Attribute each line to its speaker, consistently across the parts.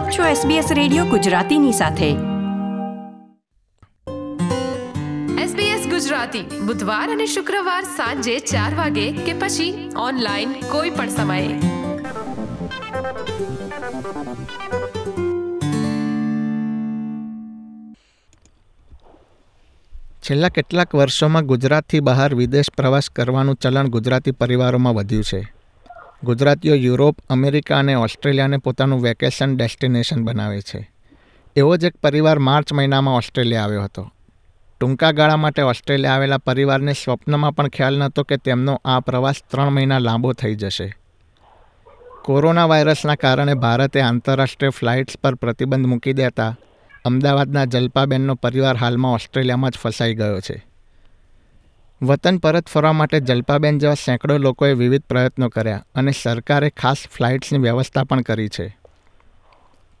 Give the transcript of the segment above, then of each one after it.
Speaker 1: આપ છો SBS radio ગુજરાતીની સાથે.
Speaker 2: SBS ગુજરાતી બુધવાર અને શુક્રવાર સાંજે ચાર વાગે કે પછી ઓનલાઈન કોઈ પણ સમયે.
Speaker 3: છેલ્લા કેટલાક વર્ષોમાં ગુજરાતથી બહાર વિદેશ પ્રવાસ કરવાનું ચલણ ગુજરાતી પરિવારોમાં વધ્યું છે. ગુજરાતીઓ યુરોપ, અમેરિકા અને ઓસ્ટ્રેલિયાને પોતાનું વેકેશન ડેસ્ટિનેશન બનાવે છે. એવો જ એક પરિવાર માર્ચ મહિનામાં ઓસ્ટ્રેલિયા આવ્યો હતો. ટૂંકા ગાળા માટે ઓસ્ટ્રેલિયા આવેલા પરિવારને સ્વપ્નમાં પણ ખ્યાલ નહોતો કે તેમનો આ પ્રવાસ ત્રણ મહિના લાંબો થઈ જશે. કોરોના વાયરસના કારણે ભારતે આંતરરાષ્ટ્રીય ફ્લાઇટ્સ પર પ્રતિબંધ મૂકી દેતા અમદાવાદના જલપાબેનનો પરિવાર હાલમાં ઓસ્ટ્રેલિયામાં જ ફસાઈ ગયો છે. વતન પરત ફરવા માટે જલપાબેન જેવા સેંકડો લોકોએ વિવિધ પ્રયત્નો કર્યા અને સરકારે ખાસ ફ્લાઇટ્સની વ્યવસ્થા પણ કરી છે.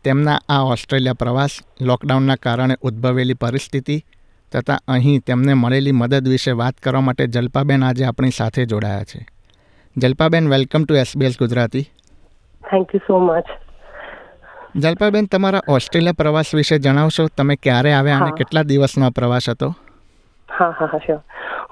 Speaker 3: તેમના આ ઓસ્ટ્રેલિયા પ્રવાસ લોકડાઉનના કારણે ઉદ્ભવેલી પરિસ્થિતિ તથા અહીં તેમને મળેલી મદદ વિશે વાત કરવા માટે જલપાબેન આજે આપણી સાથે જોડાયા છે. Jalpaben welcome to SBS Gujarati.
Speaker 4: Thank you so much
Speaker 3: Jalpaben તમારા ઓસ્ટ્રેલિયા પ્રવાસ વિશે જણાવશો? તમે ક્યારે આવ્યા અને કેટલા દિવસનો પ્રવાસ હતો?
Speaker 4: હા હા હા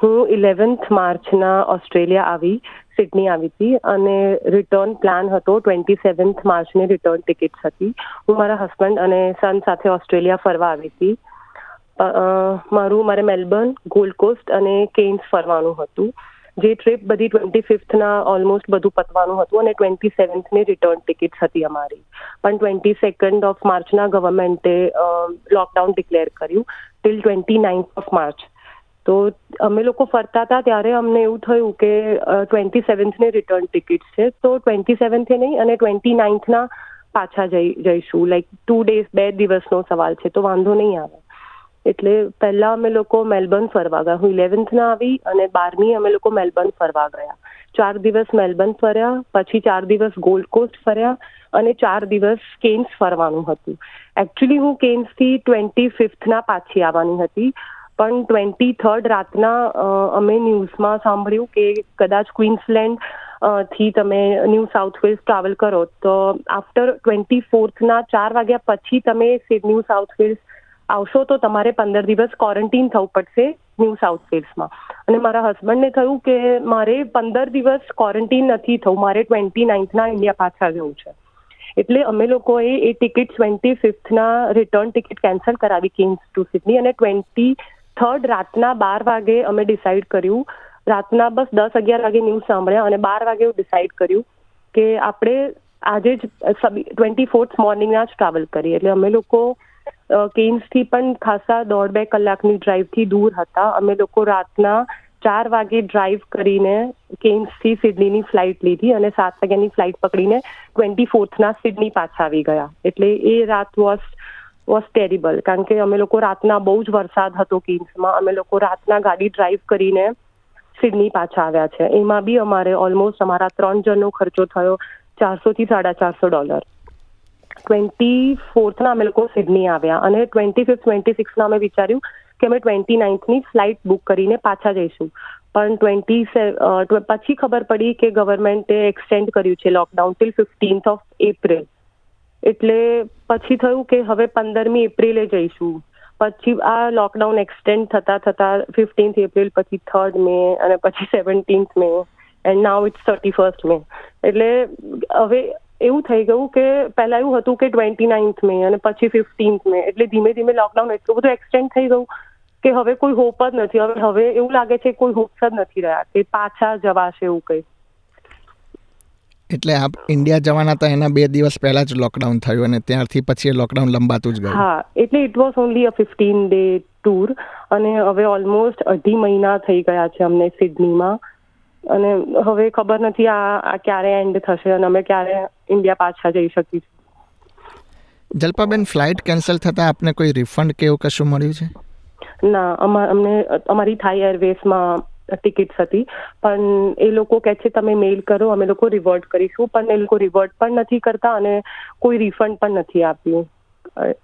Speaker 4: હું ઇલેવન્થ માર્ચના ઓસ્ટ્રેલિયા આવી, સિડની આવી હતી અને રિટર્ન પ્લાન હતો ટ્વેન્ટી સેવન્થ માર્ચની રિટર્ન ટિકિટ્સ હતી. હું મારા હસબન્ડ અને સન સાથે ઓસ્ટ્રેલિયા ફરવા આવી હતી. મારું, મારે મેલબર્ન, ગોલ્ડ કોસ્ટ અને કેન્સ ફરવાનું હતું. જે ટ્રીપ બધી ટ્વેન્ટી ફિફ્થના ઓલમોસ્ટ બધું પતવાનું હતું અને ટ્વેન્ટી સેવન્થની રિટર્ન ટિકિટ્સ હતી અમારી. પણ ટ્વેન્ટી સેકન્ડ ઓફ માર્ચના ગવર્મેન્ટે લોકડાઉન ડિક્લેર કર્યું. Till twenty ninth of March તો અમે લોકો ફરતા હતા ત્યારે અમને એવું થયું કે ટ્વેન્ટી સેવન્થને રિટર્ન ટિકિટ છે. તો ટ્વેન્ટી સેવન્થે નહીં અને ટ્વેન્ટી નાઇન્થના પાછા જઈ, જઈશું. લાઈક ટુ ડેઝ બે દિવસનો સવાલ છે, તો વાંધો નહીં આવે. એટલે પહેલા અમે લોકો મેલબર્ન ફરવા ગયા. હું ઇલેવન્થના આવી અને બારમી અમે લોકો મેલબર્ન ફરવા ગયા. ચાર દિવસ મેલબર્ન ફર્યા, પછી ચાર દિવસ ગોલ્ડ કોસ્ટ ફર્યા અને ચાર દિવસ કેન્સ ફરવાનું હતું. એકચ્યુઅલી હું કેન્સથી ટ્વેન્ટી ફિફ્થના પાછી આવવાની હતી. પણ ટ્વેન્ટી થર્ડ રાતના અમે ન્યૂઝમાં સાંભળ્યું કે કદાચ ક્વીન્સલેન્ડથી તમે ન્યૂ સાઉથ વેલ્સ ટ્રાવેલ કરો. તો આફ્ટર ટ્વેન્ટી ફોર્થના ચાર વાગ્યા પછી તમે ન્યૂ સાઉથ વેલ્સ આવશો તો તમારે પંદર દિવસ ક્વોરન્ટીન થવું પડશે ન્યૂ સાઉથ વેલ્સમાં અને મારા હસબન્ડને થયું કે મારે પંદર દિવસ ક્વોરન્ટીન નથી થવું, મારે ટ્વેન્ટી નાઇન્થના ઇન્ડિયા પાછા જવું છે. એટલે અમે લોકોએ એ ટિકિટ ટ્વેન્ટી ફિફ્થના રિટર્ન ટિકિટ કેન્સલ કરાવી કિંગ્સ ટુ સિડની અને ટ્વેન્ટી થર્ડ રાતના બાર વાગે અમે ડિસાઈડ કર્યું. રાતના બસ દસ અગિયાર વાગે ન્યૂઝ સાંભળ્યા અને બાર વાગે એવું કર્યું કે આપણે આજે જ ટ્વેન્ટી ફોર્થ મોર્નિંગના જ ટ્રાવેલ કરીએ. એટલે અમે લોકો કેન્સથી પણ ખાસા દોઢ બે કલાકની ડ્રાઈવથી દૂર હતા. અમે લોકો રાતના ચાર વાગે ડ્રાઈવ કરીને કેન્સથી સિડનીની ફ્લાઇટ લીધી અને સાત વાગ્યાની ફ્લાઇટ પકડીને ટ્વેન્ટી ફોર્થના સિડની પાછા આવી ગયા. એટલે એ રાત વોઝ વોઝ ટેરિબલ કારણ કે અમે લોકો રાતના બહુ જ વરસાદ હતો કિન્સમાં અમે લોકો રાતના ગાડી ડ્રાઈવ કરીને સિડની પાછા આવ્યા છે. એમાં બી અમારે ઓલમોસ્ટ અમારા ત્રણ જણનો ખર્ચો થયો ચારસોથી સાડા ચારસો ડોલર ટ્વેન્ટી ફોર્થના અમે લોકો સિડની આવ્યા અને ટ્વેન્ટી ફિફ્થ ટ્વેન્ટી સિક્સના અમે વિચાર્યું કે અમે ટ્વેન્ટી નાઇન્થની ફ્લાઇટ બુક કરીને પાછા જઈશું. પણ ટ્વેન્ટી પછી ખબર પડી કે ગવર્મેન્ટે એક્સટેન્ડ કર્યું છે lockdown till fifteenth of April એટલે પછી થયું કે હવે પંદરમી એપ્રિલે જઈશું. પછી આ લોકડાઉન એક્સટેન્ડ થતા થતા ફિફ્ટીન્થ એપ્રિલ, પછી થર્ડ મે અને પછી seventeenth May and now it's thirty first May. એટલે હવે એવું થઈ ગયું કે પહેલા એવું હતું કે ટ્વેન્ટી નાઇન્થ મે અને પછી ફિફ્ટીન્થ મે. એટલે ધીમે ધીમે લોકડાઉન એટલું બધું એક્સટેન્ડ થઈ ગયું કે હવે કોઈ હોપ જ નથી. હવે હવે એવું લાગે છે કોઈ હોપ્સ જ નથી રહ્યા, કે પાછા જવાશે એવું કંઈ.
Speaker 3: એટલે આપ ઇન્ડિયા જવાના હતા એના બે દિવસ પહેલા જ લોકડાઉન થયું અને ત્યારથી પછી લોકડાઉન લંબાતું જ ગયું.
Speaker 4: હા એટલે it was only a fifteen day tour અને હવે ઓલમોસ્ટ અઢી મહિના થઈ ગયા છે અમને સિડનીમાં અને હવે ખબર નથી આ આ ક્યારે એન્ડ થશે અને અમે ક્યારે ઇન્ડિયા પાછા જઈ શકીશું.
Speaker 3: જલ્પાબેન ફ્લાઇટ કેન્સલ થતાં આપને કોઈ રિફંડ કે એવું કશું મળ્યું છે?
Speaker 4: ના અમા અમને અમારી થાઈ એરવેઝમાં ટિકિટ્સ હતી. પણ એ લોકો કહે છે, તમે મેલ કરો, અમે લોકો રિવર્ટ કરીશું. પણ એ લોકો રિવર્ટ પણ નથી કરતા અને કોઈ રિફંડ પણ નથી આપ્યું.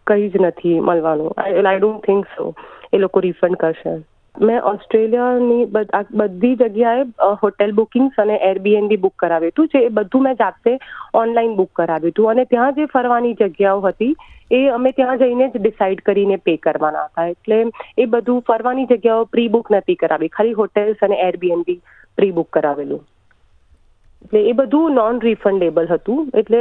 Speaker 4: કંઈ જ નથી મળવાનું. આઈ ડોન્ટ થિંક સો એ લોકો રિફંડ કરશે. મેં ઓસ્ટ્રેલિયાની બધી જગ્યાએ હોટેલ બુકિંગ્સ અને એરબીએનબી બુક કરાવ્યું હતું, જે એ બધું મેં જાતે ઓનલાઈન બુક કરાવ્યું હતું. અને ત્યાં જે ફરવાની જગ્યાઓ હતી, એ અમે ત્યાં જઈને જ ડિસાઇડ કરીને પે કરવાના હતા. એટલે એ બધું ફરવાની જગ્યાઓ પ્રી બુક નથી કરાવી. ખાલી હોટેલ્સ અને એરબીએનબી પ્રી બુક કરાવેલું. એટલે એ બધું નોન રિફંડેબલ હતું. એટલે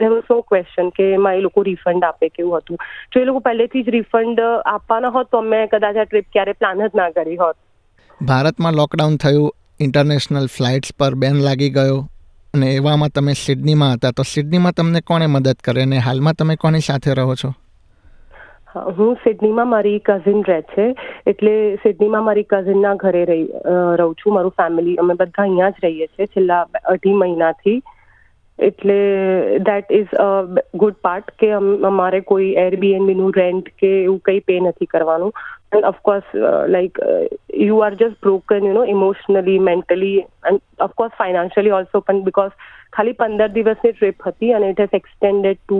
Speaker 4: દેર વોઝ નો ક્વેશ્ચન કે એમાં એ લોકો રિફંડ આપે કેવું હતું. જો એ લોકો પહેલેથી જ રિફંડ આપવાના હોત, તો અમે કદાચ આ ટ્રીપ ક્યારે પ્લાન જ ના કરી હોત.
Speaker 3: ભારતમાં લોકડાઉન થયું ઇન્ટરનેશનલ ફ્લાઇટ્સ પર બેન લાગી ગયો, અને એવામાં તમે સિડનીમાં હતા. તો સિડનીમાં તમને કોણે મદદ કરે? અને હાલમાં તમે કોની સાથે રહો છો?
Speaker 4: હા, સિડનીમાં મારી કઝિન રહે છે એટલે સિડનીમાં મારી કઝિનના ઘરે રહી રહું છું મારું ફેમિલી અમે બધા અહીંયા જ રહીએ છીએ છેલ્લા અઢી મહિનાથી. એટલે that is a good part કે અમ- અમારે કોઈ એરબીએનબીનું રેન્ટ કે એવું કંઈ પે નથી કરવાનું. And of course like you are just broken you know emotionally mentally and of course financially also પણ બિકોઝ ખાલી પંદર દિવસની ટ્રીપ હતી અને it has extended to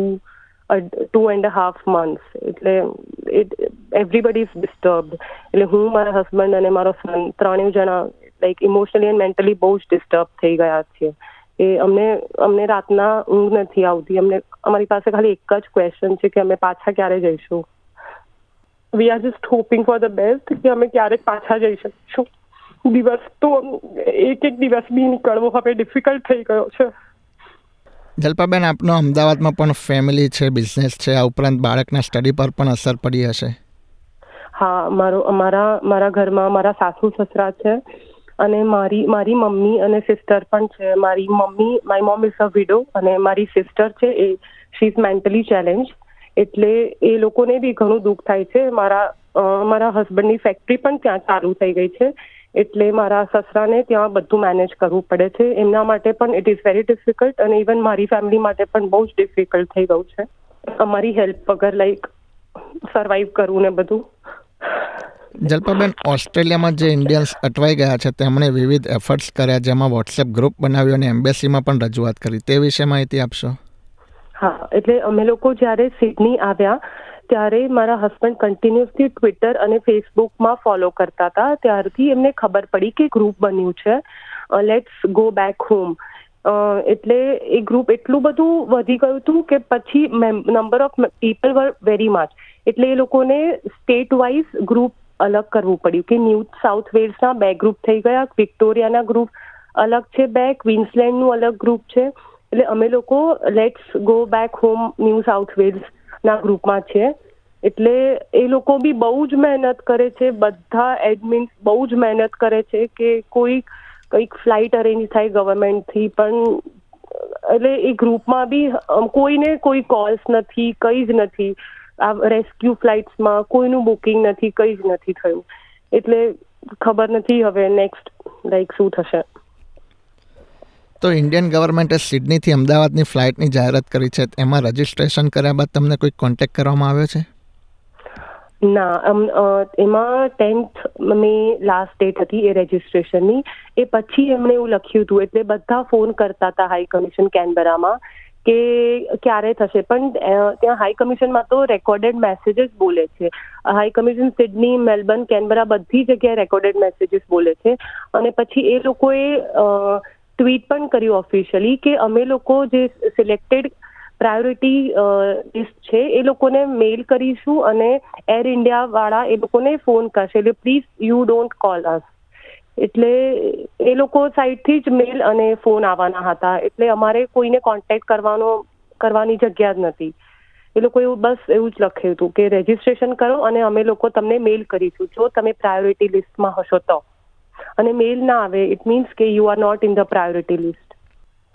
Speaker 4: two and half months એટલે ઇટ એવરીબડી ઇઝ ડિસ્ટર્બ એટલે હું, મારા હસબન્ડ અને મારો સન ત્રણેય જણા લાઈક ઇમોશનલી એન્ડ મેન્ટલી બહુ જ ડિસ્ટર્બ થઈ ગયા છીએ. એ અમને અમને રાતના ઊંઘ નથી આવતી. અમને, અમારી પાસે ખાલી એક જ ક્વેશ્ચન છે કે અમે પાછા ક્યારે જઈશું? We are just hoping for the best કે અમે ક્યારેક પાછા જઈ શકીશું. દિવસ તો એક એક દિવસ બી નીકળવો હવે ડિફિકલ્ટ થઈ ગયો છે.
Speaker 3: જલ્પાબેન, આપનો અમદાવાદમાં પણ ફેમિલી છે બિઝનેસ છે, આ ઉપરાંત બાળકના સ્ટડી પર પણ અસર પડી હશે?
Speaker 4: હા, મારો અમારા મારા ઘરમાં મારા સાસુ સસરા છે અને મારી મારી મમ્મી અને સિસ્ટર પણ છે. મારી mummy my mom is a widow અને મારી સિસ્ટર છે એ શી ઇઝ મેન્ટલી ચેલેન્જ એટલે એ લોકોને બી ઘણું દુઃખ થાય છે. મારા મારા હસબન્ડની ફેક્ટરી પણ ત્યાં ચાલુ થઈ ગઈ છે. એટલે મારા સસરાને ત્યાં બધું મેનેજ કરવું પડે છે. એમના માટે પણ ઇટ ઇઝ વેરી ડિફિકલ્ટ અને ઇવન મારી ફેમિલી માટે પણ બહુ જ ડિફિકલ્ટ થઈ ગયું છે. અમારી હેલ્પ વગર લાઈક સર્વાઈવ કરવું ને બધું.
Speaker 3: જલ્પાબેન ઓસ્ટ્રેલિયામાં જે ઇન્ડિયન્સ અટવાઈ ગયા છે તેમણે વિવિધ એફર્ટ્સ કર્યા જેમાં વોટ્સએપ ગ્રુપ બનાવ્યો અને એમ્બેસીમાં પણ રજૂઆત કરી. તે વિશે માહિતી આપશો?
Speaker 4: હા એટલે અમે લોકો જ્યારે સિડની આવ્યા ત્યારે મારા હસબન્ડ કન્ટિન્યુઅસલી ટ્વિટર અને ફેસબુકમાં ફોલો કરતા હતા. ત્યારથી એમને ખબર પડી કે ગ્રુપ બન્યું છે. લેટ્સ ગો બેક હોમ એટલે એ ગ્રુપ એટલું બધું વધી ગયું હતું કે પછી number of people were very much એટલે એ લોકોને સ્ટેટ વાઇઝ ગ્રુપ અલગ કરવું પડ્યું કે ન્યૂ સાઉથ વેલ્સના બે ગ્રુપ થઈ ગયા વિક્ટોરિયાના ગ્રુપ અલગ છે બે ક્વીન્સલેન્ડનું અલગ ગ્રુપ છે. એટલે અમે લોકો let's go back home New South Wales ના ગ્રુપમાં છે. એટલે એ લોકો બી બહુ જ મહેનત કરે છે. બધા એડમિન્સ બહુ જ મહેનત કરે છે કે કોઈ કંઈક ફ્લાઇટ અરેન્જ થાય ગવર્મેન્ટથી પણ, એટલે એ ગ્રુપમાં બી કોઈને કોઈ કોલ્સ નથી, કંઈ જ નથી. આ રેસ્ક્યુ ફ્લાઇટ્સમાં કોઈનું બુકિંગ નથી, કંઈ જ નથી થયું. એટલે ખબર નથી હવે નેક્સ્ટ લાઈક શું થશે.
Speaker 3: તો ઇન્ડિયન ગવર્મેન્ટે સિડનીથી અમદાવાદની ફ્લાઇટની જાહેરાત કરી છે. એમાં રજિસ્ટ્રેશન કર્યા બાદ તમને કોઈ કોન્ટેક્ટ કરવામાં આવ્યો છે?
Speaker 4: ના એમાં ટેન્થ મે લાસ્ટ ડેટ હતી એ રજિસ્ટ્રેશનની એ પછી એમણે એવું લખ્યું હતું. એટલે બધા ફોન કરતા હતા હાઈ કમિશન કેનબરામાં કે ક્યારે થશે. પણ ત્યાં હાઈ કમિશનમાં તો રેકોર્ડેડ મેસેજીસ બોલે છે. High Commission Sydney Melbourne Canberra બધી જગ્યાએ રેકોર્ડેડ મેસેજીસ બોલે છે. અને પછી એ લોકોએ ટ્વીટ પણ કર્યું ઓફિશિયલી કે અમે લોકો જે સિલેક્ટેડ પ્રાયોરિટી લિસ્ટ છે, એ લોકોને મેલ કરીશું અને એર ઇન્ડિયા વાળા એ લોકોને ફોન કરશે. એટલે please you don't call us એટલે એ લોકો સાઈડથી જ મેલ અને ફોન આવવાના હતા. એટલે અમારે કોઈને કોન્ટેક્ટ કરવાનો, કરવાની જગ્યા જ નથી. એ લોકો એવું, બસ એવું જ લખ્યું હતું કે રજીસ્ટ્રેશન કરો અને અમે લોકો તમને મેલ કરીશું. જો તમે પ્રાયોરિટી લિસ્ટમાં હશો તો. અને મેલ ના આવે ઇટ મીન્સ કે you are not in the priority list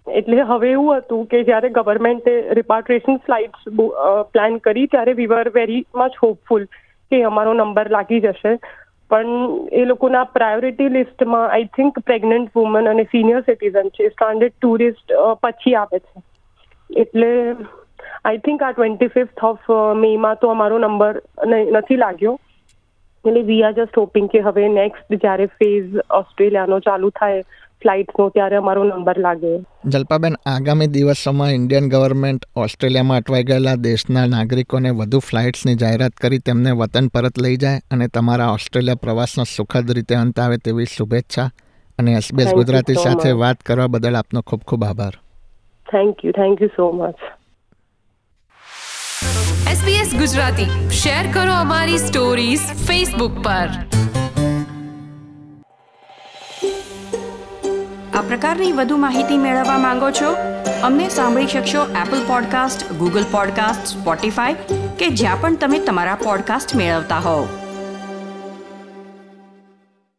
Speaker 4: એટલે હવે એવું હતું કે જ્યારે ગવર્મેન્ટે રિપાર્ટ્રેશન ફ્લાઇટ્સ પ્લાન કરી, ત્યારે we were very much hopeful કે અમારો નંબર લાગી જશે. પણ એ લોકોના પ્રાયોરિટી લિસ્ટમાં આઈ થિંક પ્રેગ્નન્ટ વુમન અને સિનિયર સિટીઝન છે સ્ટાન્ડર્ડ ટુરિસ્ટ પછી આવે છે. એટલે આઈ થિંક આ ટ્વેન્ટી ફિફ્થ ઓફ મેમાં તો અમારો નંબર નથી લાગ્યો. એટલે વી આર જસ્ટ હોપિંગ કે હવે નેક્સ્ટ જ્યારે ફેઝ ઓસ્ટ્રેલિયાનો ચાલુ થાય ફ્લાઇટનો ત્યારે અમારો નંબર લાગે
Speaker 3: જલ્પાબેન આગામી દિવસોમાં ઇન્ડિયન ગવર્મેન્ટ ઓસ્ટ્રેલિયામાં અટવાઈ ગયેલા દેશના નાગરિકોને વધુ ફ્લાઇટ્સની જાહેરાત કરી તેમને વતન પરત લઈ જાય અને તમારા ઓસ્ટ્રેલિયા પ્રવાસનો સુખદ રીતે અંત આવે તેવી શુભેચ્છા અને એસબીએસ ગુજરાતી સાથે વાત કરવા બદલ આપનો ખૂબ ખૂબ આભાર.
Speaker 4: Thank you thank you so much
Speaker 2: SBS Gujarati. Share કરો અમારી સ્ટોરીઝ ફેસબુક પર.
Speaker 1: આ પ્રકારની વધુ માહિતી મેળવવા માંગો છો? અમને સાંભળી શકશો Apple podcast Google podcast Spotify કે જ્યાં પણ તમે તમારા પોડકાસ્ટ મેળવતા હોવ.